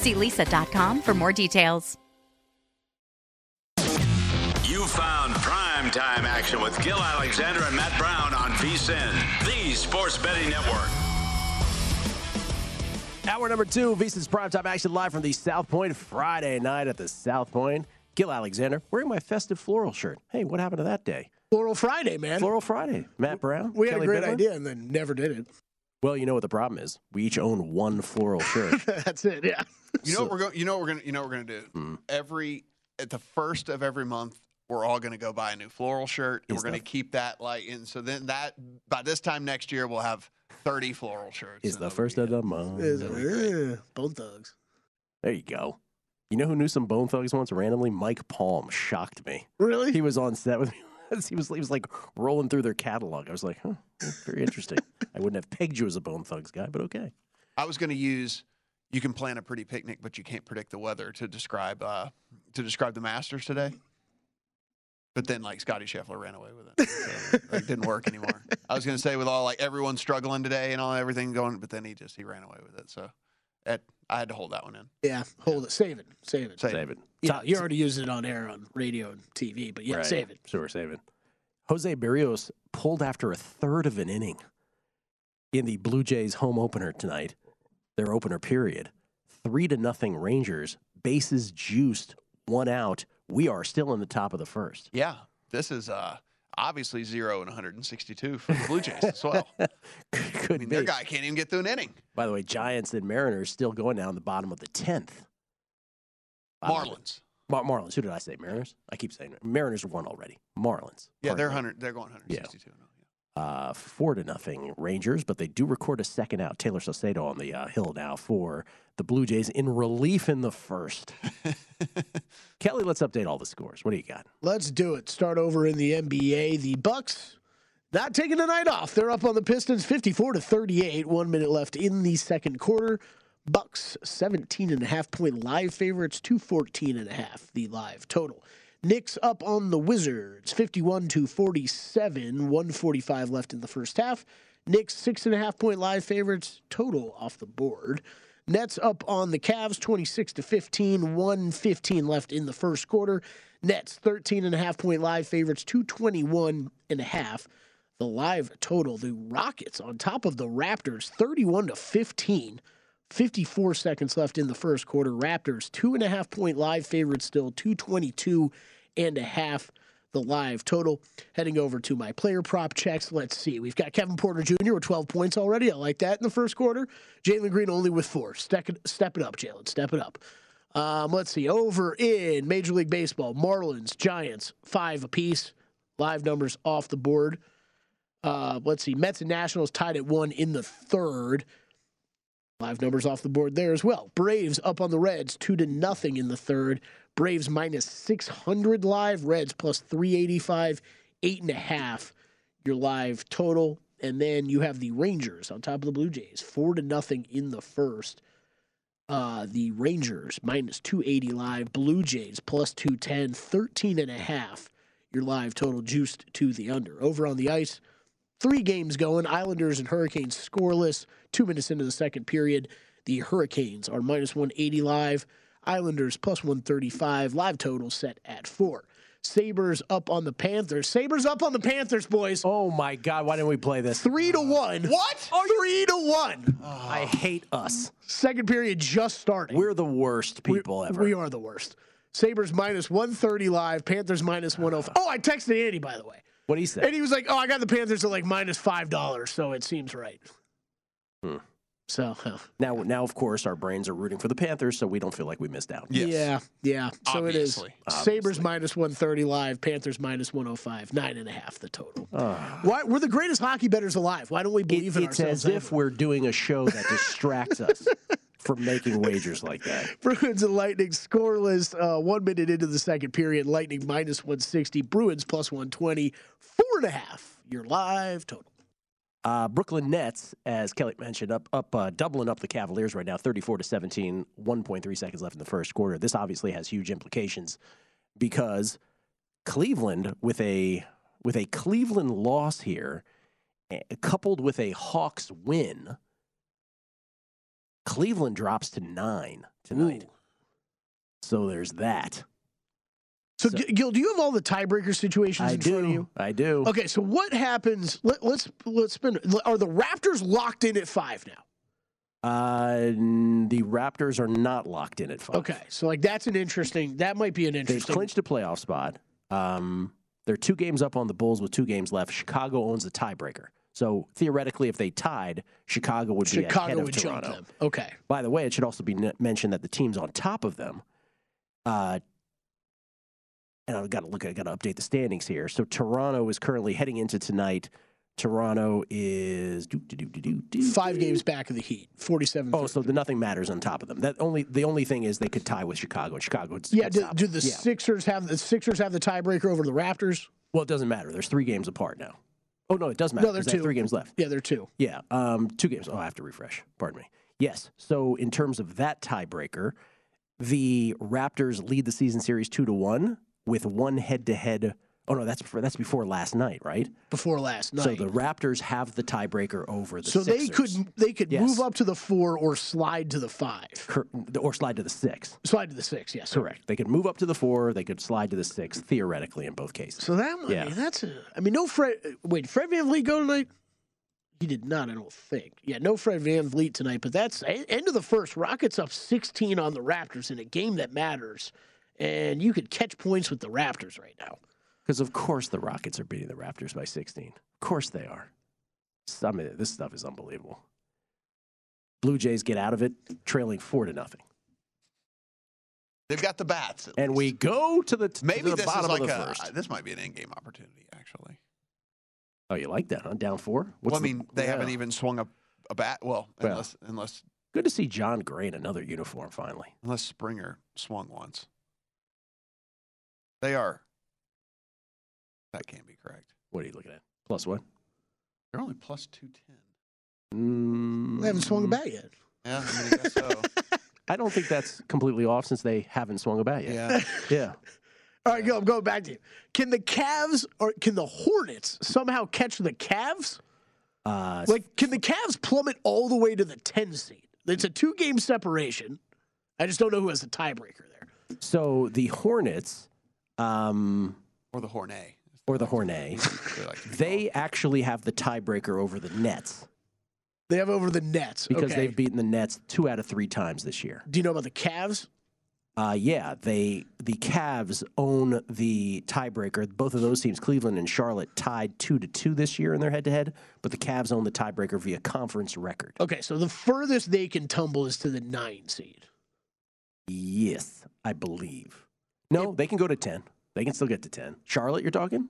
See leesa.com for more details. You found prime time action with Gil Alexander and Matt Brown on VSIN, the sports betting network. Hour number two, VSIN's primetime action live from the South Point Friday night at the South Point. Gil Alexander wearing my festive floral shirt. Hey, what happened to that day? Floral Friday, man. Floral Friday. Matt Brown. we had Kelly a great Bidler? idea and then never did it. Well, you know what the problem is. We each own one floral shirt. That's it. Yeah. You know what we're going. You know what we're going. to You know what we're going to do. Hmm. Every at the first of every month, we're all going to go buy a new floral shirt, and we're going to keep that like. And so then that by this time next year, we'll have thirty floral shirts. Is and the first of good. the month. Is- uh, Bone Thugs. There you go. You know who knew some Bone Thugs once randomly? Mike Palm shocked me. Really? He was on set with me. He was, he was like rolling through their catalog. I was like, huh, very interesting. I wouldn't have pegged you as a Bone Thugs guy, but okay. I was going to use. You can plan a pretty picnic, but you can't predict the weather to describe uh, to describe the Masters today. But then, like Scotty Scheffler ran away with it. So, like, didn't work anymore. I was going to say with all like everyone struggling today and all everything going, but then he just he ran away with it. So, at, I had to hold that one in. Yeah. Hold it. Save it. Save it. Save Save it. Yeah, you already used it on air on radio and TV, but yeah, Right. save it. Sure, save it. Jose Berrios pulled after a third of an inning in the Blue Jays home opener tonight, their opener period. Three to nothing Rangers, bases juiced, one out. We are still in the top of the first. Yeah, this is uh, obviously zero and 162 for the Blue Jays as well. I mean, be. their guy can't even get through an inning. By the way, Giants and Mariners still going down the bottom of the tenth. Marlins. Mar- Marlins. Who did I say? Mariners. I keep saying Mariners won already. Marlins. Yeah, they're 100. They're going 162. now, uh, four to nothing Rangers, but they do record a second out. Tayler Saucedo on the uh, hill now for the Blue Jays in relief in the first. Kelly, let's update all the scores. What do you got? Let's do it. Start over in the NBA. The Bucks not taking the night off. They're up on the Pistons 54 to 38. One minute left in the second quarter. Bucks 17 and a half point live favorites, 214 and a half the live total. Knicks up on the Wizards 51 to 47. 145 left in the first half. Knicks six and a half point live favorites total off the board. Nets up on the Cavs 26 to 15, 115 left in the first quarter. Nets 13 and a half point live favorites, 221 and a half. The live total, the Rockets on top of the Raptors 31 to 15. 54 seconds left in the first quarter. Raptors two and a half point live favorites still, 222 and a half the live total. Heading over to my player prop checks. Let's see. We've got Kevin Porter Jr. with 12 points already. I like that in the first quarter. Jalen Green only with four. Step it, step it up, Jalen. Step it up. Um, let's see. Over in Major League Baseball, Marlins, Giants, five apiece. Live numbers off the board. Uh, let's see. Mets and Nationals tied at one in the third. Live numbers off the board there as well. Braves up on the Reds, two to nothing in the third. Braves minus 600 live. Reds plus 385, eight and a half. Your live total. And then you have the Rangers on top of the Blue Jays, four to nothing in the first. Uh, the Rangers minus 280 live, Blue Jays plus 210, 13 and a half. Your live total juiced to the under. Over on the ice, three games going. Islanders and Hurricanes scoreless. Two minutes into the second period, the Hurricanes are minus 180 live. Islanders plus 135. Live total set at four. Sabres up on the Panthers. Sabres up on the Panthers, boys. Oh my God! Why didn't we play this? Three to one. What? Three to one. I hate us. Second period just starting. We're the worst people we, ever. We are the worst. Sabres minus 130 live. Panthers minus 105. Oh, I texted Andy, by the way. What do you say? And he was like, oh, I got the Panthers at like $5, so it seems right. Hmm. So, huh. Now, now, of course, our brains are rooting for the Panthers, so we don't feel like we missed out. Yes. yeah, yeah. So it is. Obviously. Sabres minus 130 live. Panthers minus 105. Nine and a half the total. Ah. Why, we're the greatest hockey bettors alive. Why don't we It- believe in it's ourselves? as if we're doing a show that distracts us from making wagers like that. Bruins and Lightning scoreless. Uh, one minute into the second period, Lightning minus 160, Bruins plus 120, four and a half. Your live total. Uh, Brooklyn Nets, as Kelly mentioned, up up uh, doubling up the Cavaliers right now, 34 to 17, 1.3 seconds left in the first quarter. This obviously has huge implications because Cleveland with a with a Cleveland loss here, eh, coupled with a Hawks win, Cleveland drops to nine tonight. Ooh. So there's that. So, So- Gil, do you have all the tiebreaker situations I in front of you? do. I do. Okay, so what happens? Let, let's let's spin. Are the Raptors locked in at five now? Uh, the Raptors are not locked in at five. Okay, so like that's an interesting. That might be an interesting. They've clinched a playoff spot. Um, they're two games up on the Bulls with two games left. Chicago owns the tiebreaker. So theoretically, if they tied, Chicago would be ahead Chicago of would Toronto. jump them. Okay, By the way, it should also be mentioned that the teams on top of them, uh, and I've got to look. I got to update the standings here. So Toronto is currently heading into tonight. Toronto is doo, doo, doo, five games back of the Heat, forty-seven. Oh, so the nothing matters on top of them. That only the only thing is they could tie with Chicago, and Chicago. Would, yeah. Do, do the Yeah. Sixers have the Sixers have the tiebreaker over the Raptors? Well, it doesn't matter. There's three games apart now. Oh no, it does matter. No, they're 'cause they have two. three games left. Yeah, there are two. Yeah, um, two games. Oh, I have to refresh. Pardon me. Yes. So in terms of that tiebreaker, the Raptors lead the season series two to one with one head-to-head. Oh no, that's before, that's before last night, right? Before last night. So the Raptors have the tiebreaker over the. So they could they could Yes. move up to the four or slide to the five. Cor- or slide to the six. Slide to the six. Yes, Correct. They could move up to the four. They could slide to the six theoretically in both cases. So that I Yeah. mean, that's a. I mean, no Fred. Wait, Fred VanVleet go tonight? He did not. I don't think. Yeah, no Fred VanVleet tonight. But that's end of the first. Rockets up 16 on the Raptors in a game that matters, and you could catch points with the Raptors right now. Because of course the Rockets are beating the Raptors by 16. Of course they are. I mean, this stuff is unbelievable. Blue Jays get out of it, trailing four to nothing, They've got the bats. at and we go to the to maybe the this bottom is like of the a first. this might be an in-game opportunity actually. Oh, you like that? Huh? Down four. well, I the- mean, they haven't even swung a, a bat. Well, Well. unless unless Good to see Jon Gray in another uniform finally. unless Springer swung once. They are. That can't be correct. What are you looking at? Plus what? They're only plus two ten. Mm, They haven't swung a bat yet. Yeah, I mean, I guess so. I don't think that's completely off since they haven't swung a bat yet. yeah. Yeah. All right, go. I'm going back to you. Can the Cavs or can the Hornets somehow catch the Cavs? Uh, Like, can the Cavs plummet all the way to the 10 seed? It's a two game separation. I just don't know who has the tiebreaker there. so the Hornets, um, Or the Hornet. Or the Hornet, They, like to be they actually have the tiebreaker over the Nets. They have over the Nets because okay. they've beaten the Nets two out of three times this year. Do you know about the Cavs? Uh, yeah, they the Cavs own the tiebreaker. Both of those teams, Cleveland and Charlotte, tied two to two this year in their head to head. But the Cavs own the tiebreaker via conference record. Okay, so the furthest they can tumble is to the nine seed. Yes, I believe. No, they can go to 10. They can still get to 10. Charlotte, you're talking?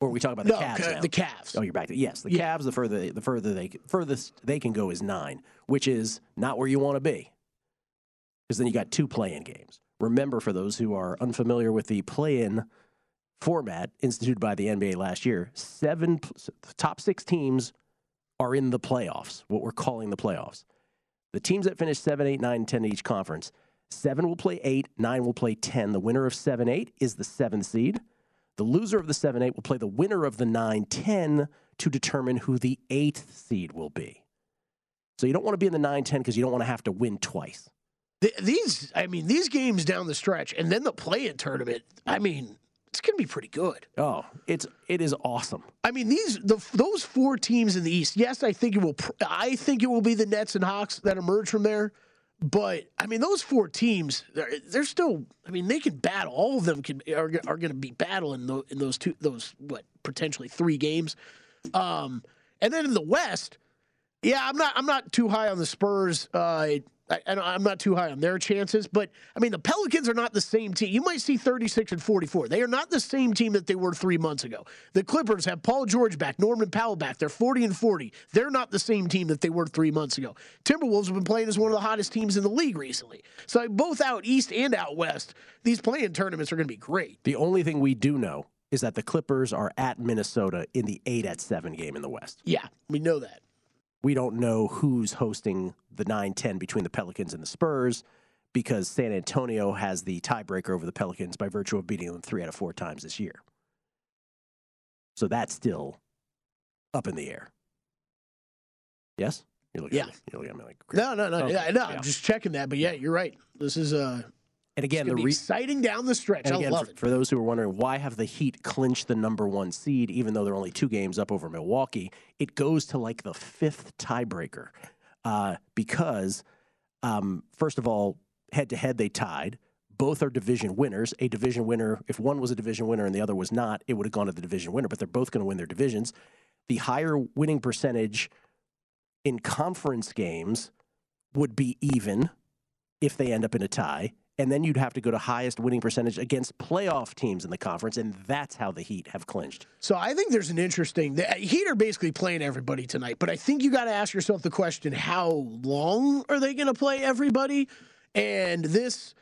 Or we talking about the no, Cavs now? the Cavs. Oh, you're back to yes. The Yeah. Cavs, the further the further they furthest they can go is nine, which is not where you want to be. Because then you got two play-in games. Remember, for those who are unfamiliar with the play-in format instituted by the NBA last year, seven top six teams are in the playoffs. What we're calling the playoffs. The teams that finish seven, eight, nine, ten in each conference. Seven will play eight, nine will play ten. The winner of seven, eight is the seventh seed. The loser of the 7 8 will play the winner of the 9 10 to determine who the eighth seed will be. So you don't want to be in the 9 10 because you don't want to have to win twice. Th- These, I mean, these games down the stretch, and then the play-in tournament. I mean, it's going to be pretty good. Oh, it's it is awesome. I mean, these the those four teams in the East. Yes, I think it will. I think it will be the Nets and Hawks that emerge from there. But I mean, those four teams, they're, they're still. I mean, they can battle. All of them can are, are going to be battling in those two, those what potentially three games. Um, and then in the West, yeah, I'm not. I'm not too high on the Spurs. Uh, I, I'm not too high on their chances, but I mean, the Pelicans are not the same team. You might see 36 and 44. They are not the same team that they were three months ago. The Clippers have Paul George back, Norman Powell back. They're 40 and 40. They're not the same team that they were three months ago. Timberwolves have been playing as one of the hottest teams in the league recently. So both out east and out west, these playing tournaments are going to be great. The only thing we do know is that the Clippers are at Minnesota in the 8 at 7 game in the West. Yeah, we know that. We don't know who's hosting the 9 10 between the Pelicans and the Spurs because San Antonio has the tiebreaker over the Pelicans by virtue of beating them three out of four times this year. So that's still up in the air. Yes? You're looking, Yeah. at, me, you're looking at me like crazy. No, no, no. Okay, Yeah, no, yeah. I'm just checking that. But yeah, you're right. This is uh, And again, the re- exciting down the stretch. And I again, love for, it. for those who are wondering why have the Heat clinched the number one seed, even though they're only two games up over Milwaukee, it goes to like the fifth tiebreaker uh, because, um, first of all, head to head they tied. Both are division winners. A division winner, if one was a division winner and the other was not, it would have gone to the division winner. But they're both going to win their divisions. The higher winning percentage in conference games would be even if they end up in a tie. And then you'd have to go to highest winning percentage against playoff teams in the conference. And that's how the Heat have clinched. So I think there's an interesting. The Heat are basically playing everybody tonight, but I think you got to ask yourself the question: How long are they going to play everybody? And this,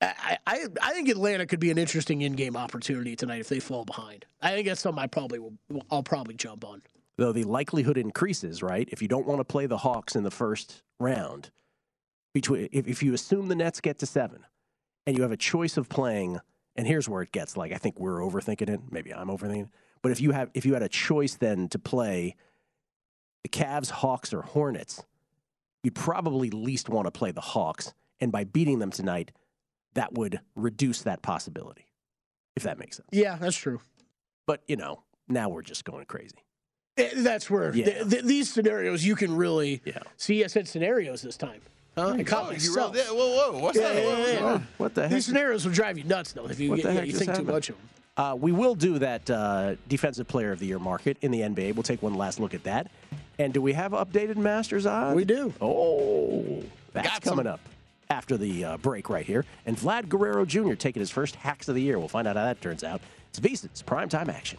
I, I, I think Atlanta could be an interesting in-game opportunity tonight if they fall behind. I think that's something I probably will. I'll probably jump on. Though the likelihood increases, right? If you don't want to play the Hawks in the first round, between if, if you assume the Nets get to seven and you have a choice of playing, and here's where it gets like I think we're overthinking it. Maybe I'm overthinking it. But if you have if you had a choice then to play the Cavs, Hawks, or Hornets, you'd probably least want to play the Hawks. And by beating them tonight, that would reduce that possibility, if that makes sense. Yeah, that's true. But you know, now we're just going crazy. Eh, That's where Yeah. th- th- these scenarios you can really Yeah. see. I said scenarios this time. Huh? I caught Oh, you myself. wrote that? Whoa, whoa, what's Yeah, that? yeah, Whoa, yeah, whoa. yeah. What the heck? These scenarios will drive you nuts though if you, What the yeah, you just think too much of them. Uh, we will do that uh, defensive player of the year market in the NBA. We'll take one last look at that. And do we have updated Masters odds? We do. Oh, that's Got coming some. up after the uh, break right here. And Vlad Guerrero Jr. taking his first hacks of the year. We'll find out how that turns out. It's VSiN's primetime action.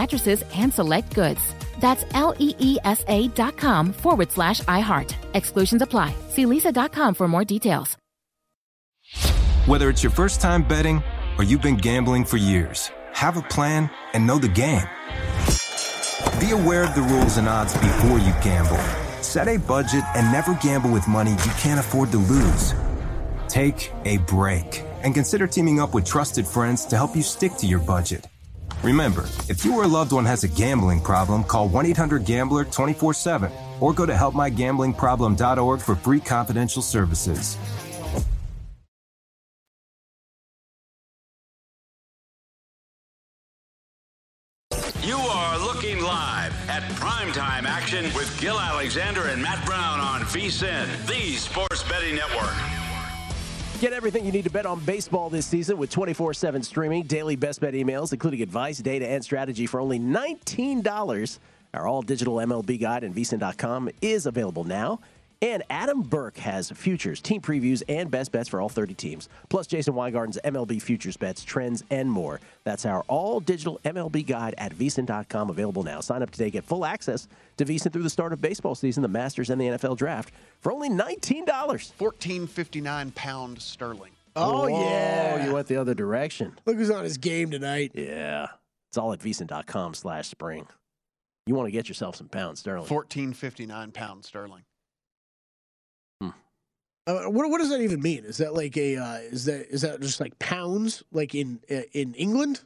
mattresses and select goods. That's L E E S A dot com forward slash iHeart. Exclusions apply. See leesa.com for more details. Whether it's your first time betting or you've been gambling for years, have a plan and know the game. Be aware of the rules and odds before you gamble. Set a budget and never gamble with money you can't afford to lose. Take a break and consider teaming up with trusted friends to help you stick to your budget. Remember, if you or a loved one has a gambling problem, call 1 800 Gambler 24 7 or go to helpmygamblingproblem.org for free confidential services. You are looking live at primetime action with Gil Alexander and Matt Brown on VSIN, the sports betting network. Get everything you need to bet on baseball this season with 24 7 streaming, daily best bet emails, including advice, data, and strategy for only $19. Our all digital MLB guide and vsin.com is available now. And Adam Burke has futures, team previews, and best bets for all 30 teams, plus Jason Weingarten's MLB futures bets, trends, and more. That's our all digital MLB guide at vsin.com, available now. Sign up today, get full access to vsin through the start of baseball season, the Masters, and the NFL draft for only $19. 1459 pound sterling. Oh, oh yeah. you went the other direction. Look who's on his game tonight. Yeah. It's all at vsin.com slash spring. You want to get yourself some pounds sterling. 1459 pound sterling. Uh, what, what does that even mean? Is that like a uh, is that is that just like pounds like in uh, in England?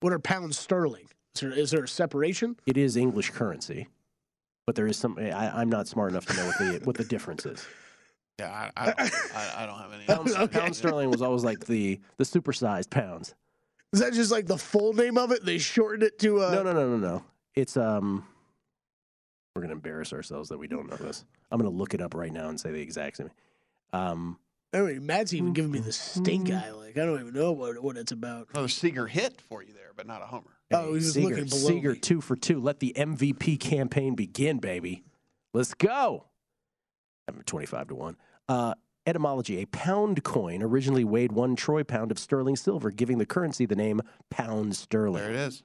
What are pounds sterling? Is there, is there a separation? It is English currency, but there is some. I, I'm not smart enough to know what the what the difference is. Yeah, I, I, don't, I, I don't have any. Pounds, Okay. pound sterling was always like the the supersized pounds. Is that just like the full name of it? They shortened it to uh, No, no, no, no, no. It's um. We're gonna embarrass ourselves that we don't know this. I'm gonna look it up right now and say the exact same. Um, I mean, Matt's even giving me the stink eye. Like I don't even know what what it's about. Another Seager hit for you there, but not a homer. Oh, he's just Seager, looking below. Seager me. two for two. Let the MVP campaign begin, baby. Let's go. I'm 25 to 1. Uh, etymology A pound coin originally weighed one troy pound of sterling silver, giving the currency the name pound sterling. There it is.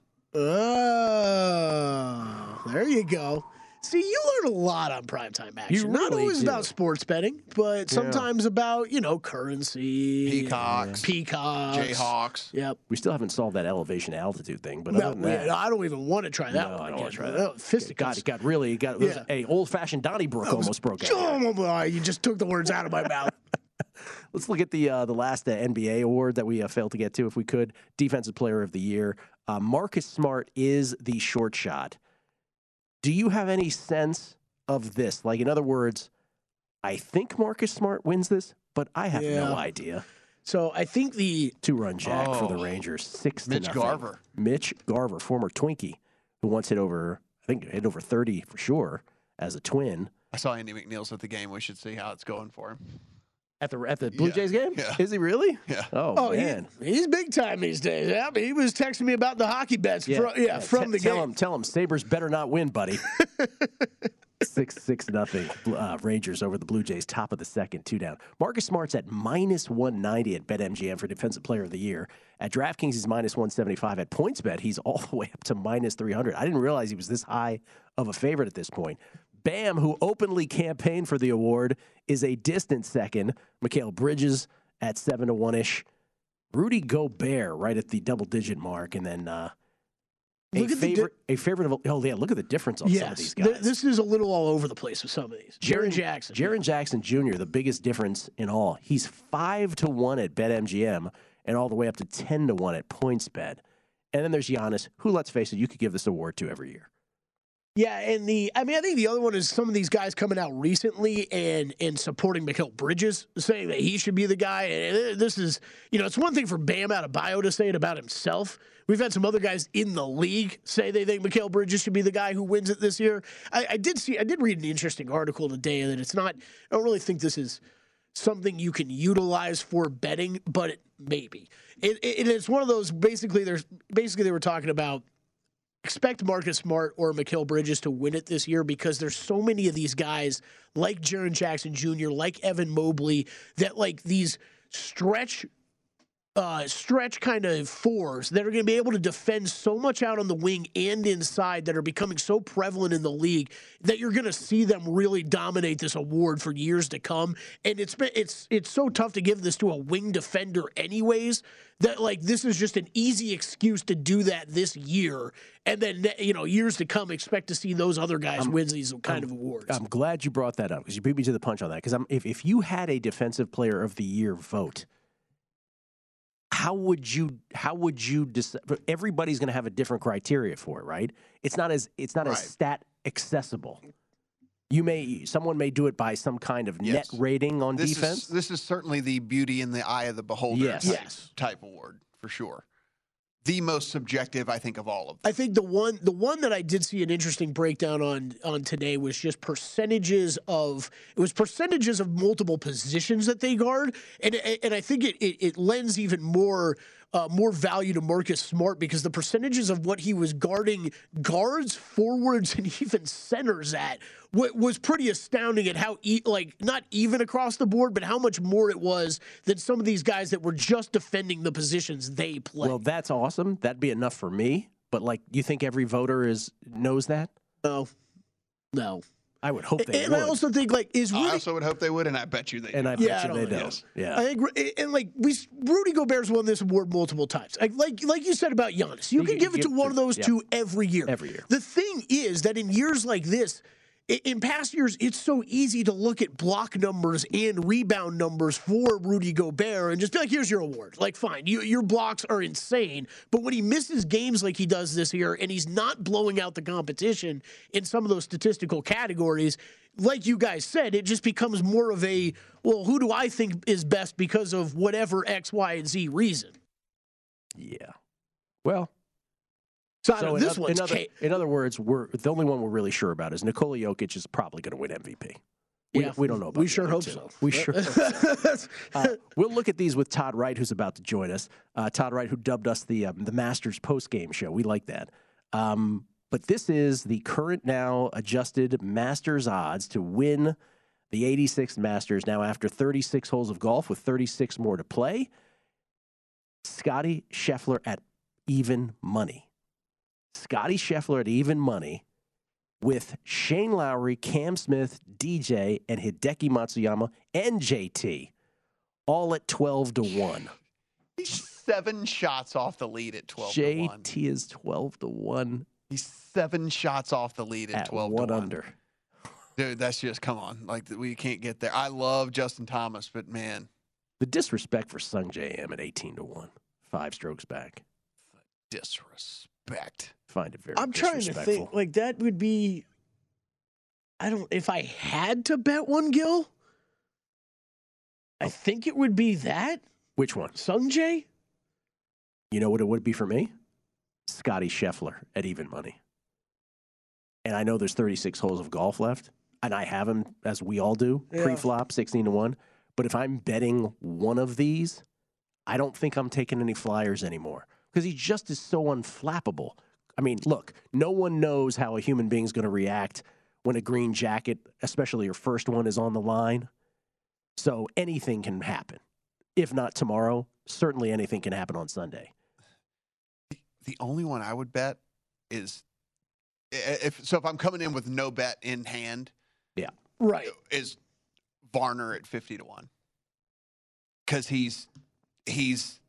Oh, there you go. See, you learn a lot on primetime action. You Not always do. about sports betting, but sometimes about you know currency, Peacocks, peacocks, Jayhawks. Yep. We still haven't solved that elevation altitude thing, but No, other than that, I don't even want to try that no, one I don't want to try that. It Fisticuffs. got, it got really, it got, it was Yeah. a old fashioned Donnybrook almost broke out. Oh, my- you just took the words out of my mouth. Let's look at the uh, the last uh, NBA award that we uh, failed to get to, if we could. Defensive Player of the Year. Uh, Marcus Smart is the short shot. Do you have any sense of this? Like, in other words, I think Marcus Smart wins this, but I have Yeah. no idea. So I think the Two run jack for the Oh. Rangers, six Mitch to nothing. Garver. Mitch Garver, former Twinkie, who once hit over, I think hit over thirty for sure as a twin I saw Andy McNeil's at the game. We should see how it's going for him. At the at the Blue Yeah. Jays game. Yeah. Is he really? Yeah. Oh, oh, man. he, he's big time these days. Yeah, he was texting me about the hockey bets. Yeah, from, yeah, from Te- the tell game. him, tell him, Sabres better not win, buddy. Six six nothing uh, Rangers over the Blue Jays, top of the second, two down. Marcus Smart's at minus one ninety at BetMGM for Defensive Player of the Year. At DraftKings, he's minus one seventy five. At PointsBet, he's all the way up to minus three hundred. I didn't realize he was this high of a favorite at this point. Bam, who openly campaigned for the award, is a distant second. Mikal Bridges at seven to one ish. Rudy Gobert right at the double digit mark, and then uh, a the di- favorite. a favorite of oh yeah, look at the difference on some of Yes, these th- guys. this is a little all over the place with some of these. Jaron Jaren Jackson. Jaren Jackson Jr., the biggest difference in all. He's five to one at BetMGM and all the way up to ten to one at PointsBet. And then there's Giannis, who, let's face it, you could give this award to every year. Yeah, and the I mean I think the other one is some of these guys coming out recently and and supporting Mikal Bridges, saying that he should be the guy. And this is you know it's one thing for Bam Adebayo to say it about himself. We've had some other guys in the league say they think Mikal Bridges should be the guy who wins it this year. I, I did see I did read an interesting article today that it's not. I don't really think this is something you can utilize for betting, but it, maybe it, it, it's one of those. Basically, there's basically they were talking about expect Marcus Smart or Mikal Bridges to win it this year because there's so many of these guys like Jaren Jackson Jr., like Evan Mobley, that like these stretch uh, stretch kind of fours that are going to be able to defend so much out on the wing and inside that are becoming so prevalent in the league that you're going to see them really dominate this award for years to come. And it's been it's it's so tough to give this to a wing defender anyways that like this is just an easy excuse to do that this year and then you know years to come expect to see those other guys win these kind of awards. I'm glad you brought that up because you beat me to the punch on that. Because if, if you had a Defensive Player of the Year vote, how would you how would you decide? Everybody's going to have a different criteria for it, right? It's not as it's not Right. as stat accessible. You may someone may do it by some kind of net rating on this defense. Is, this is certainly the beauty in the eye of the beholder Yes. type, Yes. type award for sure. The most subjective, I think, of all of them. I think the one the one that I did see an interesting breakdown on on today was just percentages of it was percentages of multiple positions that they guard, and and I think it it, it lends even more. Uh, more value to Marcus Smart because the percentages of what he was guarding guards, forwards, and even centers at wa- was pretty astounding at how e- like not even across the board, but how much more it was than some of these guys that were just defending the positions they play. well, that's awesome. That'd be enough for me. But like, you think every voter is knows that? No, no. I would hope they and would. I also think like is I also would hope they would, and I bet you they and do. I bet Yeah, you don't they don't. Yeah. I think and like we Rudy Gobert's won this award multiple times. Like like like you said about Giannis, you You can can give it to one to- of those yeah. two every year. Every year. The thing is that in years like this. In past years, it's so easy to look at block numbers and rebound numbers for Rudy Gobert and just be like, here's your award. Like, fine, you, your blocks are insane. But when he misses games like he does this year and he's not blowing out the competition in some of those statistical categories, like you guys said, it just becomes more of a, well, who do I think is best because of whatever X, Y, and Z reason? Yeah. Well, So, so in, this in, other, in other words, we're the only one we're really sure about is Nikola Jokic is probably going to win MVP. We, Yeah, we don't know about we sure hope two. so. We sure. hope so. Uh, we'll look at these with Todd Wright, who's about to join us. Uh, Todd Wright, who dubbed us the um, the Masters post game show. We like that. Um, but this is the current now adjusted Masters odds to win the 86th Masters. Now after 36 holes of golf with 36 more to play, Scotty Scheffler at even money. Scotty Scheffler at even money with Shane Lowry, Cam Smith, DJ, and Hideki Matsuyama and JT all at 12 to 1. He's seven shots off the lead at 12 to 1. JT is 12 to 1 He's seven shots off the lead at, at 12 1 to 1. under. Dude, that's just, come on. Like, we can't get there. I love Justin Thomas, but man, The disrespect for Sungjae Im at 18 to 1. Five strokes back. disrespect. Find it very I'm trying to think. Like that would be. I don't. If I had to bet one, Gil, I oh. think it would be that Which one? Sungjae. You know what it would be for me? Scotty Scheffler at even money. And I know there's 36 holes of golf left, and I have him as we all do, Yeah. pre-flop 16 to 1. But if I'm betting one of these, I don't think I'm taking any flyers anymore because he just is so unflappable. I mean, look, no one knows how a human being is going to react when a green jacket, especially your first one, is on the line. So anything can happen. If not tomorrow, certainly anything can happen on Sunday. The only one I would bet is if so. If I'm coming in with no bet in hand, Yeah. Right. is Varner at fifty to one because he's he's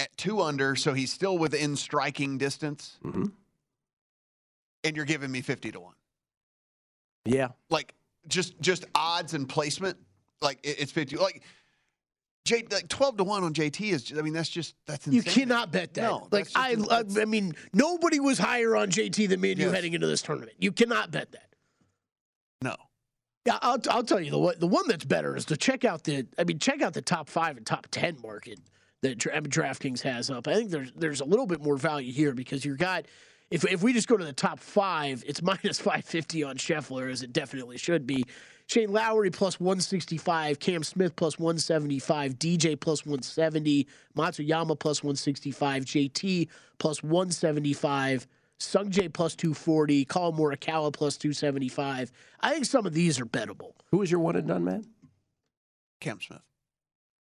at two under, so he's still within striking distance, Mm-hmm. and you're giving me fifty to one. Yeah. Like just just odds and placement, like it- it's fifty. Like J like twelve to one on JT is. I mean, that's just that's You cannot bet that. No, like I, I, mean, nobody was higher on JT than me and you heading into this tournament. You cannot bet that. No. Yeah, I'll, I'll tell you the one, the one that's better is to check out the. I mean, check out the top five and top ten market that Dra- DraftKings has up. I think there's there's a little bit more value here because you got. If, if we just go to the top five, it's minus 550 on Scheffler, as it definitely should be. Shane Lowry plus 165, Cam Smith plus 175, DJ plus 170, Matsuyama plus 165, JT plus 175, Sungjae plus 240, Collin Morikawa plus 275. I think some of these are bettable. Who is your one and done, man? Cam Smith.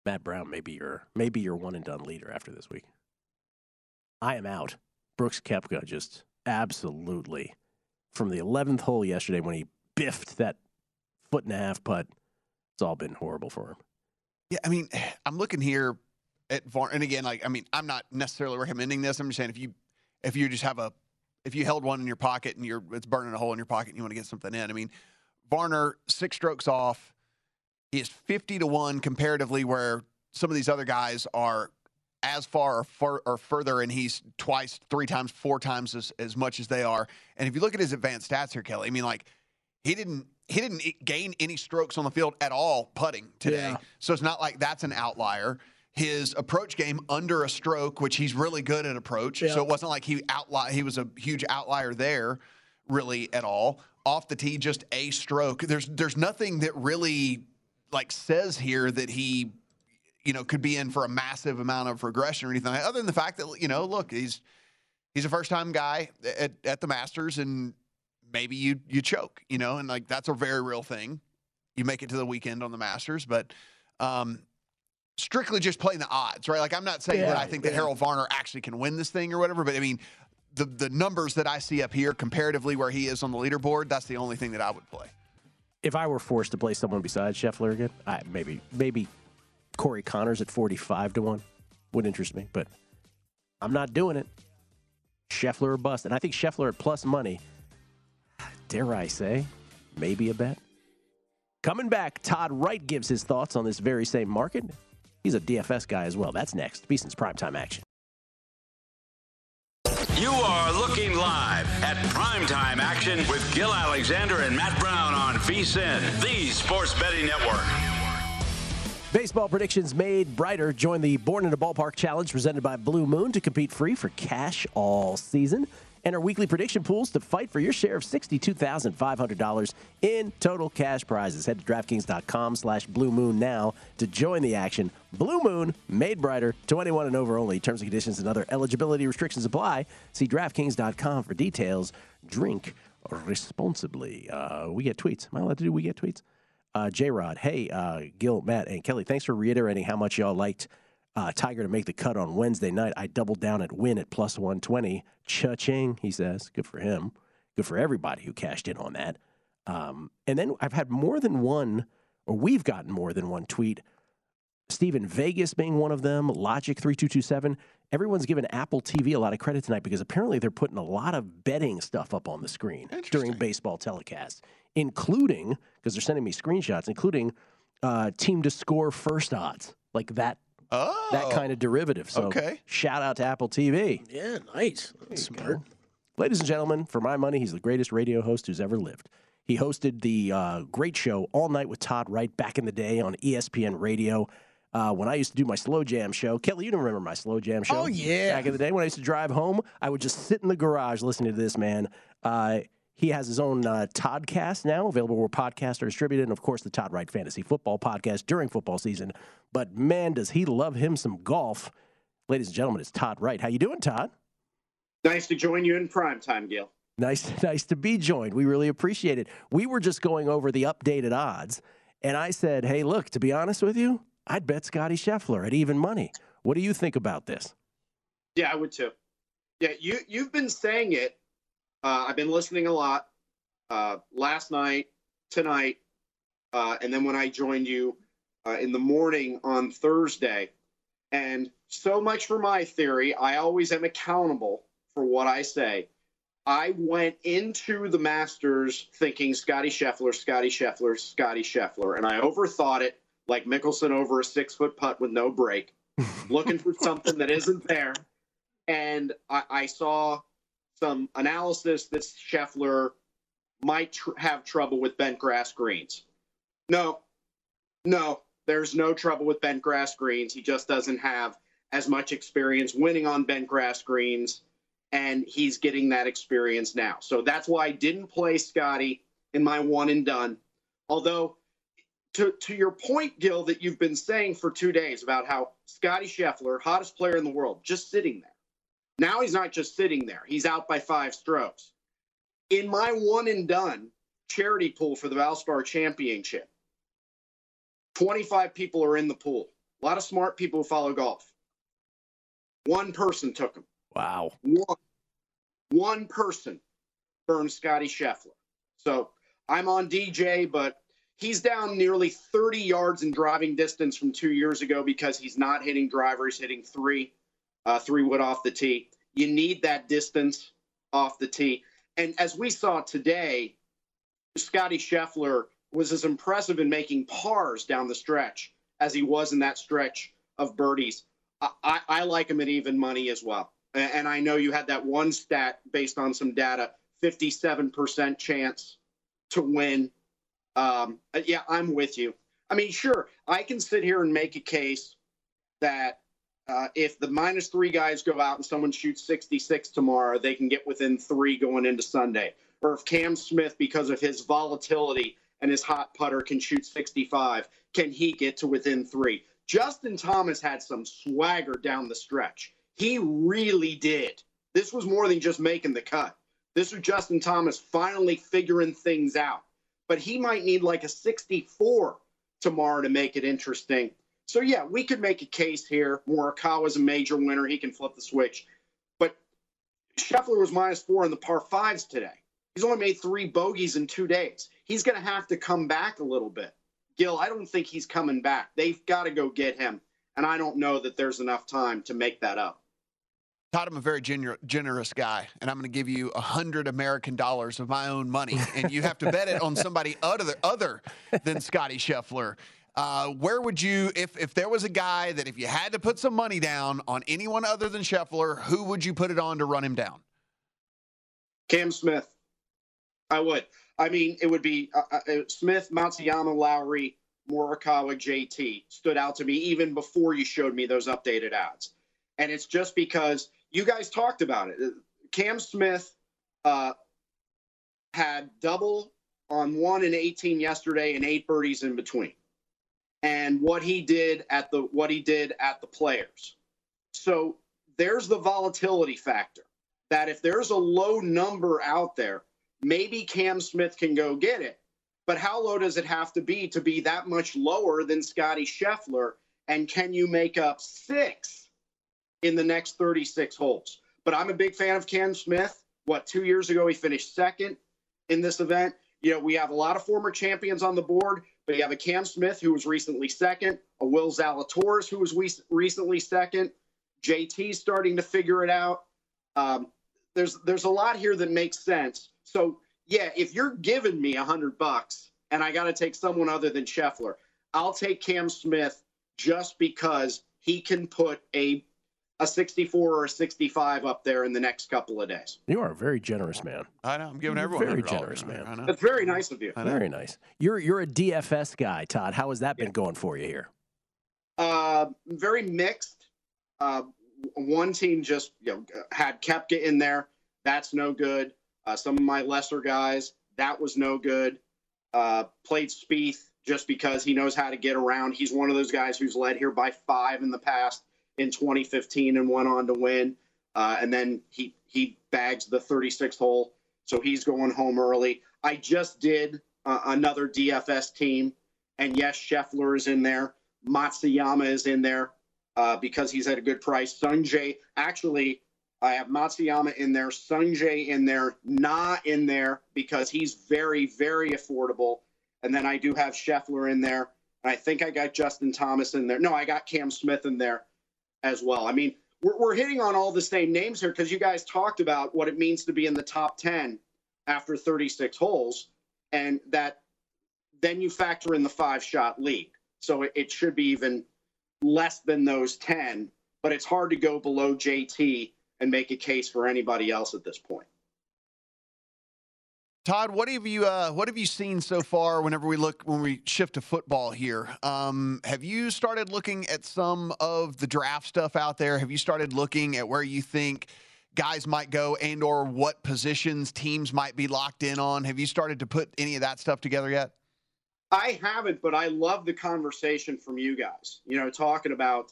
Matt Brown may be your maybe your one and done leader after this week. I am out. Brooks Koepka just absolutely from the eleventh hole yesterday when he biffed that foot and a half putt. It's all been horrible for him. Yeah, I mean, I'm looking here at Varner, and again, like, I mean, I'm not necessarily recommending this. I'm just saying if you if you just have a if you held one in your pocket and you're it's burning a hole in your pocket and you want to get something in. I mean, Varner six strokes off. He is 50 to one comparatively, where some of these other guys are as far or, fur, or further, and he's twice, three times, four times as, as much as they are. And if you look at his advanced stats here, Kelly, I mean, like he didn't he didn't gain any strokes on the field at all putting today. Yeah. So it's not like that's an outlier. His approach game under a stroke, which he's really good at approach. Yeah. So it wasn't like he outli- he was a huge outlier there, really at all. Off the tee, just a stroke. There's there's nothing that really like says here that he you know could be in for a massive amount of regression or anything other than the fact that you know look he's he's a first time guy at, at the Masters and maybe you you choke you know and like that's a very real thing. You make it to the weekend on the Masters but um strictly just playing the odds right? Like I'm not saying that I think that. Harold Varner actually can win this thing or whatever but I mean the the numbers that I see up here comparatively where he is on the leaderboard that's the only thing that I would play If I were forced to play someone besides Scheffler again, I, maybe maybe Corey Conners at forty five to one would interest me, but I'm not doing it. Scheffler or bust, and I think Scheffler at plus money. Dare I say, maybe a bet. Coming back, Todd Wright gives his thoughts on this very same market. He's a DFS guy as well. That's next. VSiN's primetime action. You are looking live at primetime action with Gil Alexander and Matt Brown on VSIN, the Sports Betting Network. Baseball predictions made brighter. Join the Born in a Ballpark Challenge presented by Blue Moon to compete free for cash all season. Enter weekly prediction pools to fight for your share of $62,500 in total cash prizes. Head to DraftKings.com slash Blue Moon now to join the action. Blue Moon, made brighter, 21 and over only. Terms and conditions and other eligibility restrictions apply. See DraftKings.com for details. Drink responsibly. Uh, we get tweets. Am I allowed to do we get tweets? Uh, J Rod, hey, uh, Gil, Matt, and Kelly, thanks for reiterating how much y'all liked uh, Tiger to make the cut on Wednesday night. I doubled down at win at plus 120. Cha-ching, he says. Good for him. Good for everybody who cashed in on that. Um, and then I've had more than one, or we've gotten more than one tweet. Steven Vegas being one of them, Logic3227. Everyone's given Apple TV a lot of credit tonight because apparently they're putting a lot of betting stuff up on the screen during baseball telecasts, including, because they're sending me screenshots, including uh, team to score first odds, like that oh that kind of derivative. So okay. shout out to Apple TV. Yeah, nice. That's smart. Ladies and gentlemen, for my money, he's the greatest radio host who's ever lived. He hosted the uh, great show All Night with Todd Wright back in the day on ESPN Radio. Uh, when I used to do my slow jam show, Kelly, you don't remember my slow jam show? Oh, yeah. Back in the day when I used to drive home, I would just sit in the garage listening to this man. Uh, he has his own uh, Toddcast now, available where podcasts are distributed, and of course the Todd Wright Fantasy Football Podcast during football season. But man, does he love him some golf! Ladies and gentlemen, it's Todd Wright. How you doing, Todd? Nice to join you in prime time, Gil. Nice, nice to be joined. We really appreciate it. We were just going over the updated odds, and I said, "Hey, look, to be honest with you, I'd bet Scotty Scheffler at even money. What do you think about this?" Yeah, I would too. Yeah, you you've been saying it. Uh, I've been listening a lot. Uh, last night, tonight, uh, and then when I joined you uh, in the morning on Thursday. And so much for my theory. I always am accountable for what I say. I went into the Masters thinking Scotty Scheffler, Scotty Scheffler, Scotty Scheffler, and I overthought it like Mickelson over a six foot putt with no break, looking for something that isn't there. And I, I saw some analysis that Scheffler might tr- have trouble with bent grass greens. No, no, there's no trouble with bent grass greens. He just doesn't have as much experience winning on bent grass greens and he's getting that experience now. So that's why I didn't play Scotty in my one and done. Although, to, to your point, Gil, that you've been saying for two days about how Scotty Scheffler, hottest player in the world, just sitting there. Now he's not just sitting there, he's out by five strokes. In my one and done charity pool for the Valspar Championship, 25 people are in the pool. A lot of smart people who follow golf. One person took him. Wow. One, one person burned Scotty Scheffler. So I'm on DJ, but he's down nearly 30 yards in driving distance from two years ago because he's not hitting drivers, hitting three, uh, three wood off the tee. You need that distance off the tee. And as we saw today, Scotty Scheffler was as impressive in making pars down the stretch as he was in that stretch of birdies. I, I, I like him at even money as well and I know you had that one stat based on some data 57% chance to win. Um, yeah, I'm with you. I mean, sure, I can sit here and make a case that uh, if the minus three guys go out and someone shoots 66 tomorrow, they can get within three going into Sunday. Or if Cam Smith, because of his volatility and his hot putter, can shoot 65, can he get to within three? Justin Thomas had some swagger down the stretch. He really did. This was more than just making the cut. This was Justin Thomas finally figuring things out. But he might need like a 64 tomorrow to make it interesting. So, yeah, we could make a case here. Morikawa's a major winner. He can flip the switch. But Scheffler was minus four in the par fives today. He's only made three bogeys in two days. He's going to have to come back a little bit. Gil, I don't think he's coming back. They've got to go get him. And I don't know that there's enough time to make that up. Todd, I'm a very gener- generous guy, and I'm going to give you a hundred American dollars of my own money, and you have to bet it on somebody other other than Scotty Scheffler. Uh, where would you, if if there was a guy that if you had to put some money down on anyone other than Scheffler, who would you put it on to run him down? Cam Smith. I would. I mean, it would be uh, uh, Smith, Matsuyama, Lowry, Morikawa, JT stood out to me even before you showed me those updated odds. And it's just because you guys talked about it. Cam Smith uh, had double on one and 18 yesterday and eight birdies in between. And what he did at the what he did at the players. So there's the volatility factor that if there's a low number out there, maybe Cam Smith can go get it. But how low does it have to be to be that much lower than Scotty Scheffler? And can you make up six in the next 36 holes. But I'm a big fan of Cam Smith. What, two years ago, he finished second in this event. You know, we have a lot of former champions on the board, but you have a Cam Smith who was recently second, a Will Zalatoris who was recently second. JT starting to figure it out. Um, there's there's a lot here that makes sense. So yeah, if you're giving me a hundred bucks and I got to take someone other than Scheffler, I'll take Cam Smith just because he can put a a 64 or a 65 up there in the next couple of days. You are a very generous man. I know. I'm giving everyone very generous man. I know. That's very nice of you. Very nice. You're you're a DFS guy, Todd. How has that been going for you here? Uh, very mixed. Uh, one team just you know had Koepka in there. That's no good. Uh, some of my lesser guys, that was no good. Uh, played Spieth just because he knows how to get around. He's one of those guys who's led here by five in the past in 2015 and went on to win. Uh, and then he he bags the 36th hole so he's going home early. I just did uh, another DFS team, and yes, Scheffler is in there. Matsuyama is in there uh, because he's at a good price. Sungjae, actually, I have Matsuyama in there, Sungjae in there, Na in there because he's very, very affordable. And then I do have Scheffler in there. And I think I got Justin Thomas in there. No, I got Cam Smith in there as well. I mean, we're, we're hitting on all the same names here because you guys talked about what it means to be in the top 10 after 36 holes. And that then you factor in the five shot lead. So it, it should be even less than those 10, but it's hard to go below JT and make a case for anybody else at this point. Todd, what have you uh, what have you seen so far? Whenever we look when we shift to football here, um, have you started looking at some of the draft stuff out there? Have you started looking at where you think guys might go and or what positions teams might be locked in on? Have you started to put any of that stuff together yet? I haven't, but I love the conversation from you guys. You know, talking about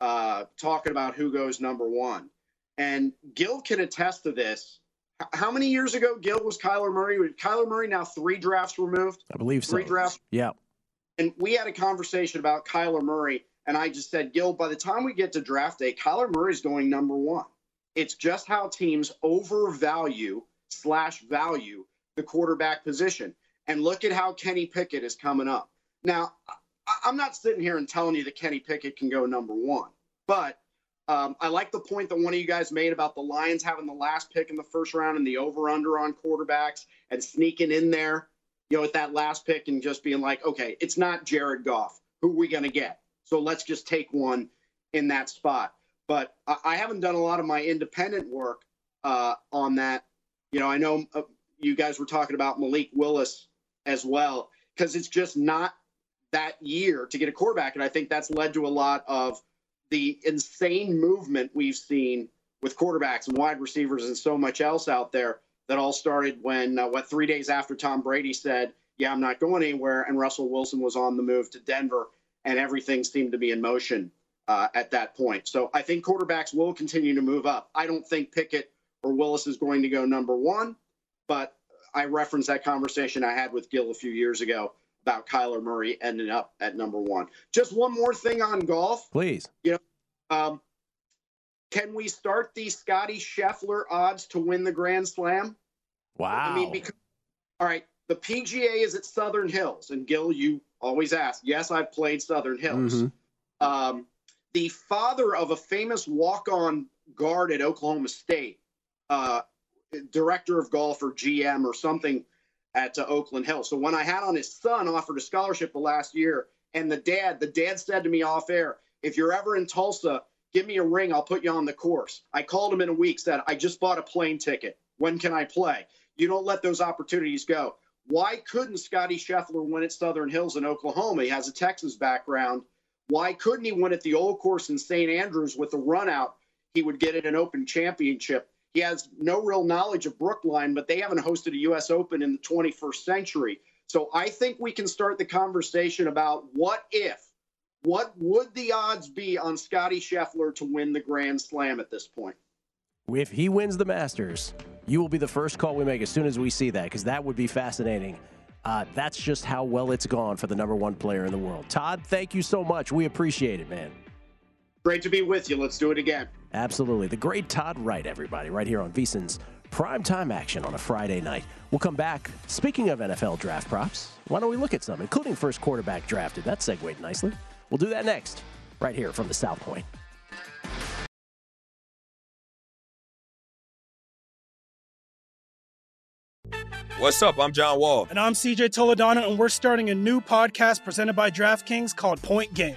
uh, talking about who goes number one, and Gil can attest to this how many years ago, Gil, was Kyler Murray? Kyler Murray now three drafts removed? I believe three so. drafts? Yeah. And we had a conversation about Kyler Murray, and I just said, Gil, by the time we get to draft day, Kyler Murray's going number one. It's just how teams overvalue slash value the quarterback position. And look at how Kenny Pickett is coming up. Now, I'm not sitting here and telling you that Kenny Pickett can go number one, but um, I like the point that one of you guys made about the Lions having the last pick in the first round and the over under on quarterbacks and sneaking in there, you know, at that last pick and just being like, okay, it's not Jared Goff. Who are we going to get? So let's just take one in that spot. But I, I haven't done a lot of my independent work uh, on that. You know, I know uh, you guys were talking about Malik Willis as well, because it's just not that year to get a quarterback. And I think that's led to a lot of the insane movement we've seen with quarterbacks and wide receivers and so much else out there that all started when uh, what three days after Tom Brady said, "Yeah, I'm not going anywhere," and Russell Wilson was on the move to Denver, and everything seemed to be in motion uh, at that point. So I think quarterbacks will continue to move up. I don't think Pickett or Willis is going to go number one, but I referenced that conversation I had with Gil a few years ago about Kyler Murray ending up at number one. Just one more thing on golf. Please. You know, um, can we start the Scotty Scheffler odds to win the Grand Slam? Wow. I mean, because, all right, the PGA is at Southern Hills. And Gil, you always ask. Yes, I've played Southern Hills. Mm-hmm. Um, the father of a famous walk on guard at Oklahoma State, uh, director of golf or GM or something at uh, Oakland Hill. So when I had on his son offered a scholarship the last year, and the dad, the dad said to me off air, if you're ever in Tulsa, give me a ring. I'll put you on the course. I called him in a week, said, I just bought a plane ticket. When can I play? You don't let those opportunities go. Why couldn't Scotty Scheffler win at Southern Hills in Oklahoma? He has a Texas background. Why couldn't he win at the old course in St. Andrews with the run out he would get at an open championship? He has no real knowledge of Brookline, but they haven't hosted a U.S. Open in the 21st century. So I think we can start the conversation about what if, what would the odds be on Scotty Scheffler to win the Grand Slam at this point? If he wins the Masters, you will be the first call we make as soon as we see that, because that would be fascinating. Uh, that's just how well it's gone for the number one player in the world. Todd, thank you so much. We appreciate it, man. Great to be with you. Let's do it again. Absolutely. The great Todd Wright, everybody, right here on VSiN's primetime action on a Friday night. We'll come back. Speaking of NFL draft props, why don't we look at some, including first quarterback drafted? That segued nicely. We'll do that next, right here from the South Point. What's up? I'm John Wall. And I'm CJ Toledano, and we're starting a new podcast presented by DraftKings called Point Game.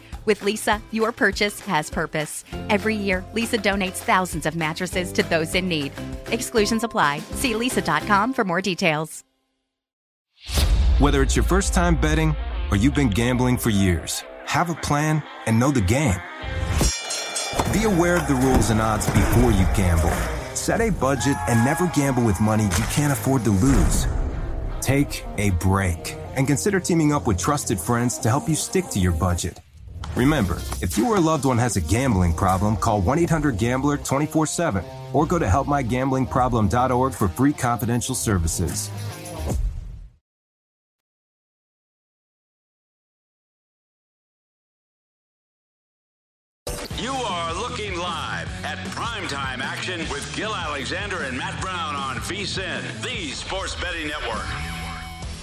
With Leesa, your purchase has purpose. Every year, Leesa donates thousands of mattresses to those in need. Exclusions apply. See leesa.com for more details. Whether it's your first time betting or you've been gambling for years, have a plan and know the game. Be aware of the rules and odds before you gamble. Set a budget and never gamble with money you can't afford to lose. Take a break and consider teaming up with trusted friends to help you stick to your budget. Remember, if you or a loved one has a gambling problem, call 1 800 Gambler 24 7 or go to helpmygamblingproblem.org for free confidential services. You are looking live at primetime action with Gil Alexander and Matt Brown on VSiN, the Sports Betting Network.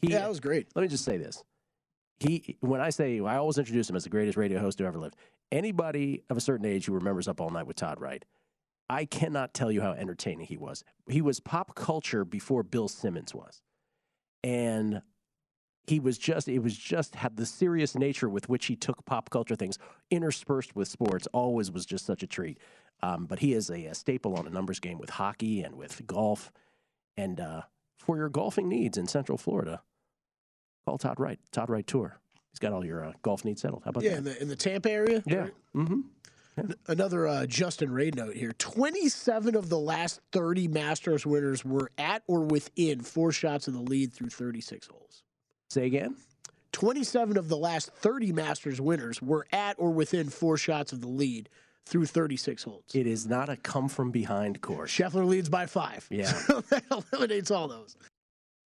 He, Yeah, that was great. Let me just say this. He, when I say, I always introduce him as the greatest radio host who ever lived. Anybody of a certain age who remembers Up All Night with Todd Wright, I cannot tell you how entertaining he was. He was pop culture before Bill Simmons was. And he was just, it was just had the serious nature with which he took pop culture things interspersed with sports, always was just such a treat. Um, but he is a, a staple on a numbers game with hockey and with golf. And uh, for your golfing needs in Central Florida, call Todd Wright, Todd Wright Tour. He's got all your uh, golf needs settled. How about Yeah, that? in the, in the Tampa area. Yeah. Mm-hmm. Another uh, Justin Ray note here. 27 of the last 30 Masters winners were at or within four shots of the lead through 36 holes. Say again? 27 of the last 30 Masters winners were at or within four shots of the lead through 36 holes. It is not a come from behind course. Scheffler leads by five. Yeah. that eliminates all those.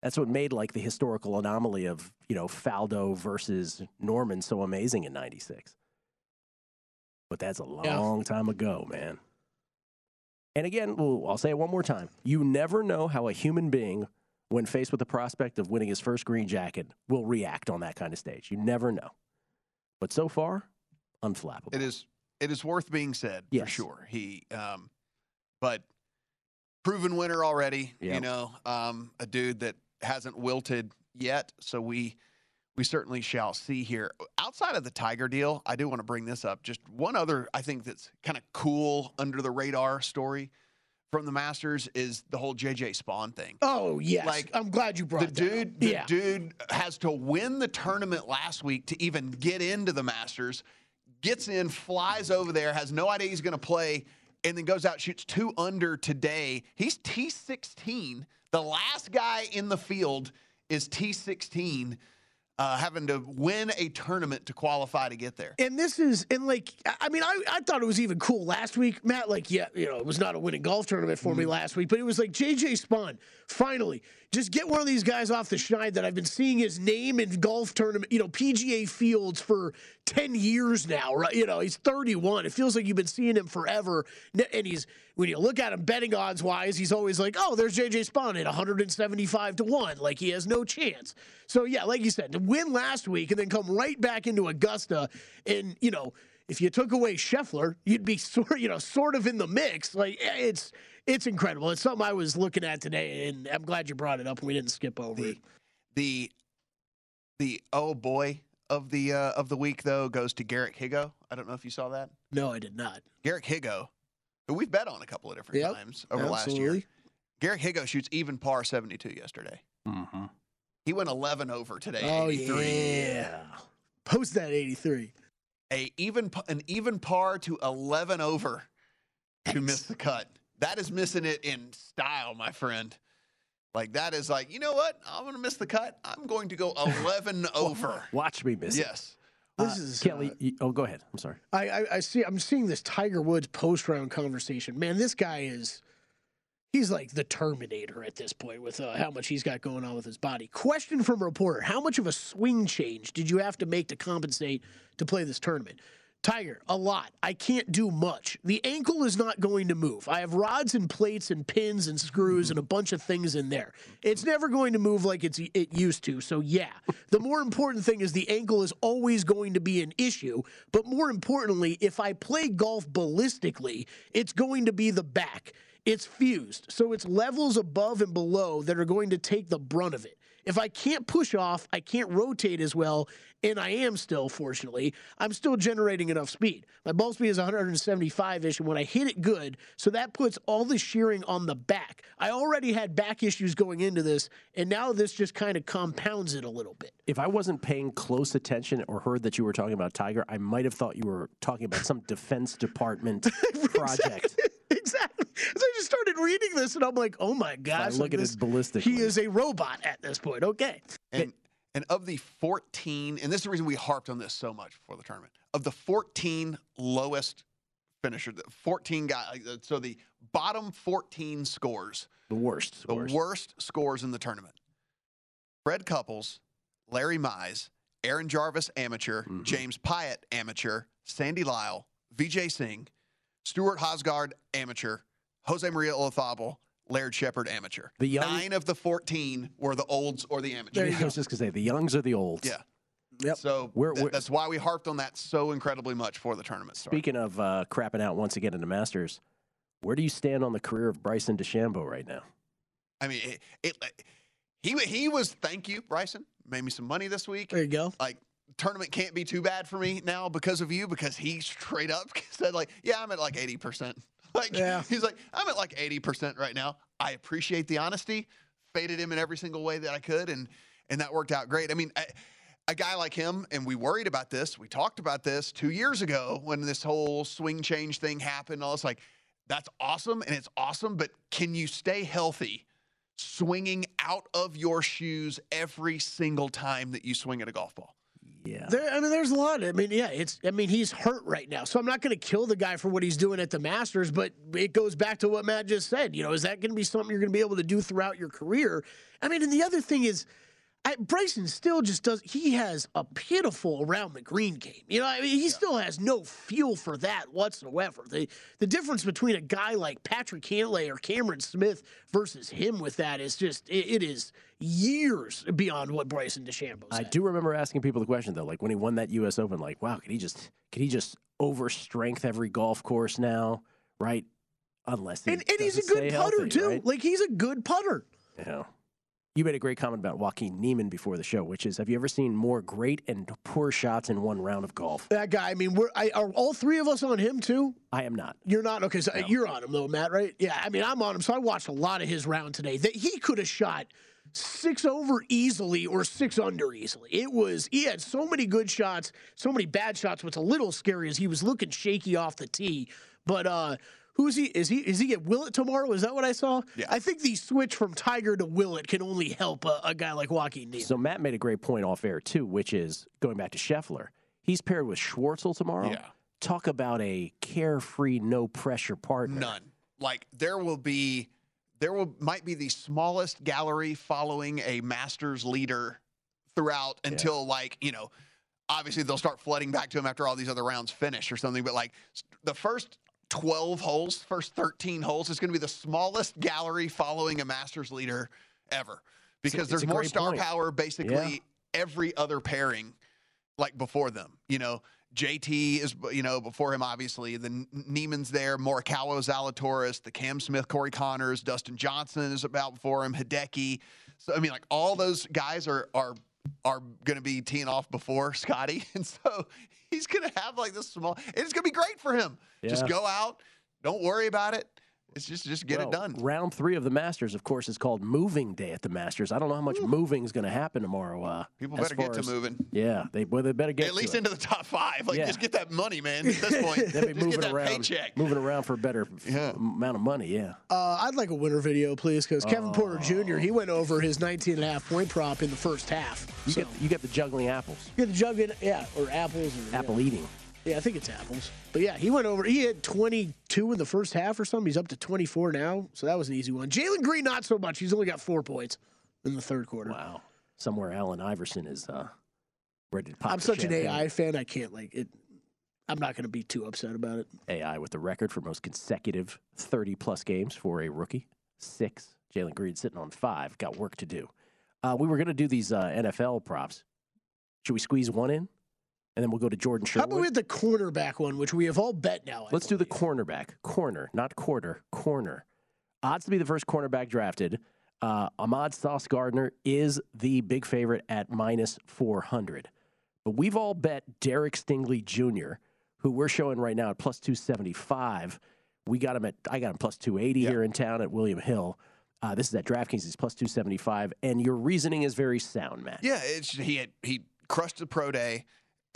That's what made like the historical anomaly of, you know, Faldo versus Norman so amazing in 96. But that's a Yeah. long time ago, man. And again, I'll say it one more time. You never know how a human being, when faced with the prospect of winning his first green jacket, will react on that kind of stage. You never know. But so far, unflappable. It is it is worth being said for sure. He um but proven winner already, Yep. you know, um a dude that hasn't wilted yet, so we we certainly shall see here. Outside of the Tiger deal, I do want to bring this up. Just one other I think that's kind of cool under the radar story from the Masters is the whole JJ Spaun thing. Oh, yes. Like, I'm glad you brought the dude, up. the yeah. dude has to win the tournament last week to even get into the Masters. Gets in, flies over there, has no idea he's going to play, and then goes out shoots two under today. He's T16. The last guy in the field is T16, uh, having to win a tournament to qualify to get there. And this is, and like, I mean, I, I thought it was even cool last week, Matt. Like, yeah, you know, it was not a winning golf tournament for me last week, but it was like JJ Spaun, finally, just get one of these guys off the schneid that I've been seeing his name in golf tournament, you know, PGA fields for 10 years now, right? You know, he's 31. It feels like you've been seeing him forever. And he's, when you look at him betting odds wise, he's always like, oh, there's JJ Spaun at 175 to 1. Like, he has no chance. So, yeah, like you said, to win last week and then come right back into Augusta and, you know, if you took away Scheffler, you'd be sort, you know, sort of in the mix. Like eh, it's it's incredible. It's something I was looking at today, and I'm glad you brought it up. and We didn't skip over the, it. The the oh boy of the uh, of the week though goes to Garrick Higgo. I don't know if you saw that. No, I did not. Garrick Higgo, who we've bet on a couple of different Yep, times over last year. Garrick Higgo shoots even par 72 yesterday. Mm-hmm. He went 11 over today. Oh 83. yeah, post that 83. a even an even par to 11 over to miss the cut. That is missing it in style, my friend. Like that is like, you know what? I'm going to miss the cut. I'm going to go 11 over. Watch me miss it. Yes. This is Kelly. uh, you- oh, go ahead. I'm sorry. I, I, I see. I'm seeing this Tiger Woods post round conversation. Man, this guy is. He's like the Terminator at this point with uh, how much he's got going on with his body. Question from a reporter: How much of a swing change did you have to make to compensate to play this tournament? Tiger, a lot. I can't do much. The ankle is not going to move. I have rods and plates and pins and screws and a bunch of things in there. It's never going to move like it's it used to. So yeah, the more important thing is the ankle is always going to be an issue. But more importantly, if I play golf ballistically, it's going to be the back. It's fused. So it's levels above and below that are going to take the brunt of it. If I can't push off, I can't rotate as well, and I am still, fortunately, I'm still generating enough speed. My ball speed is 175 ish, and when I hit it good, so that puts all the shearing on the back. I already had back issues going into this, and now this just kind of compounds it a little bit. If I wasn't paying close attention or heard that you were talking about Tiger, I might have thought you were talking about some Defense Department project. exactly. So I just started reading this, and I'm like, oh my gosh. look at this- ballistic. He is a robot at this point. Okay. And and of the 14, and this is the reason we harped on this so much before the tournament. Of the 14 lowest finishers, the 14 guys, so the bottom 14 scores, the worst, the scores. worst scores in the tournament. Fred Couples, Larry Mize, Aaron Jarvis, amateur, Mm-hmm. James Piot, amateur, Sandy Lyle, Vijay Singh, Stewart Hagestad, amateur, Jose Maria Olazabal, Laird Shepherd, amateur. The young- Nine of the 14 were the olds or the amateurs. I was just gonna say the youngs or the olds. Yeah. Yep. So We're- th- we're- that's why we harped on that so incredibly much for the tournament. started. Speaking of uh, crapping out once again in the Masters, where do you stand on the career of Bryson DeChambeau right now? I mean, it, it, he he was. Thank you, Bryson. Made me some money this week. There you go. Like tournament can't be too bad for me now because of you because he straight up said like, yeah, I'm at like eighty percent. Like Yeah. he's like, I'm at like eighty percent right now. I appreciate the honesty. Faded him in every single way that I could, and and that worked out great. I mean. I, a guy like him, and we worried about this. We talked about this two years ago when this whole swing change thing happened. All it's like, that's awesome, and it's awesome, but can you stay healthy swinging out of your shoes every single time that you swing at a golf ball? Yeah. There, I mean, there's a lot. I mean, yeah, it's. I mean, he's hurt right now, so I'm not going to kill the guy for what he's doing at the Masters. But it goes back to what Matt just said. You know, is that going to be something you're going to be able to do throughout your career? I mean, and the other thing is, Bryson still just does. He has a pitiful around the green game. You know, I mean, he still has no feel for that whatsoever. The the difference between a guy like Patrick Hanley or Cameron Smith versus him with that is just it, it is years beyond what Bryson DeChambeau. I do remember asking people the question though, like when he won that U.S. Open, like, wow, could he just could he just overstrength every golf course now, right? Unless he And, and he's a good putter healthy, too. right? Like he's a good putter. Know, you made a great comment about Joaquin Niemann before the show, which is, have you ever seen more great and poor shots in one round of golf? That guy. I mean, we're I, are all three of us on him too. I am not. You're not okay. So you're on him though, Matt. Right? Yeah. I mean, I'm on him. So I watched a lot of his round today. That he could have shot six over easily or six under easily. It was he had so many good shots, so many bad shots. What's a little scary is he was looking shaky off the tee, but uh. Who is he? Is he is he at Willett tomorrow? Is that what I saw? Yeah. I think the switch from Tiger to Willett can only help a, a guy like Joaquin Niemann. So Matt made a great point off air too, which is going back to Scheffler. He's paired with Schwartzel tomorrow. Yeah. Talk about a carefree, no pressure partner. None. Like there will be, there will might be the smallest gallery following a Masters leader throughout until like you know, obviously they'll start flooding back to him after all these other rounds finish or something. But like the first. 12 holes, first 13 holes is going to be the smallest gallery following a Masters leader ever because it's there's more star point. power basically Yeah. every other pairing like before them. You know, JT is you know before him obviously. Then Niemann's there, Morikawa, Zalatoris, the Cam Smith, Corey Conners, Dustin Johnson is about before him, Hideki. So I mean, like all those guys are are are going to be teeing off before Scotty, and so he's going to have like this small. It's going to be great for him. Just go out, don't worry about it. It's just just get Well, it done. Round three of the Masters, of course, is called Moving Day at the Masters. I don't know how much moving is going to happen tomorrow. Uh, People as better get far to as- moving. Yeah, they well, they better get At least it. into the top five. Like Yeah. just get that money, man. At this point, They'll be just moving get that around, paycheck. moving around for a better f- amount of money. Yeah. Uh, I'd like a winner video, please, because Kevin Porter Jr. He went over his 19 and a half point prop in the first half. You So, get you get the juggling apples, you get the jug in, yeah, or apples. Or, apple yeah. eating. Yeah, I think it's apples. But yeah, he went over. He had 22 in the first half or something. He's up to 24 now, so that was an easy one. Jalen Green, not so much. He's only got four points in the third quarter. Wow. Somewhere Allen Iverson is uh, ready to pop. I'm such an. AI fan. I can't like it. I'm not going to be too upset about it. AI with the record for most consecutive 30 plus games for a rookie. Six. Jalen Green sitting on five. Got work to do. Uh, we were going to do these uh, NFL props. Should we squeeze one in? And then we'll go to Jordan How about we have the cornerback one, which we have all bet now? I Let's do the cornerback. Corner, not quarter. Corner. Odds to be the first cornerback drafted. Uh, Ahmad Sauce Gardner is the big favorite at minus 400. But we've all bet Derek Stingley Jr., who we're showing right now at plus 275. We got him at, I got him plus 280 here in town at William Hill. Uh, this is at DraftKings. He's plus 275. And your reasoning is very sound, Matt. Yeah, it's, he had he crushed the pro day,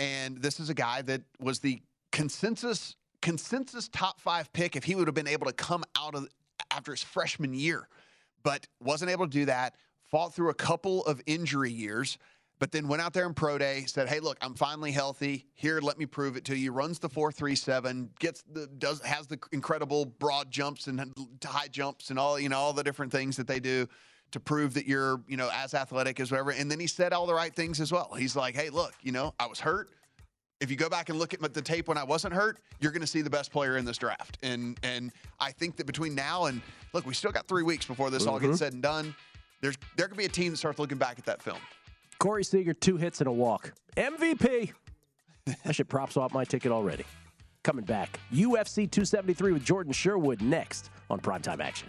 and this is a guy that was the consensus consensus top five pick if he would have been able to come out of after his freshman year, but wasn't able to do that. Fought through a couple of injury years, but then went out there in pro day. Said, "Hey, look, I'm finally healthy. Here, let me prove it to you." Runs the four three seven, gets the does has the incredible broad jumps and high jumps and all you know all the different things that they do to prove that you're, you know, as athletic as whatever. And then he said all the right things as well. He's like, hey, look, you know, I was hurt. If you go back and look at the tape when I wasn't hurt, you're going to see the best player in this draft. And and I think that between now and look, we still got three weeks before this all Mhm. gets said and done. There's there could be a team that starts looking back at that film. Corey Seager, two hits and a walk. MVP. I should prop swap my ticket already. Coming back, UFC 273 with Jordan Sherwood next on Primetime Action.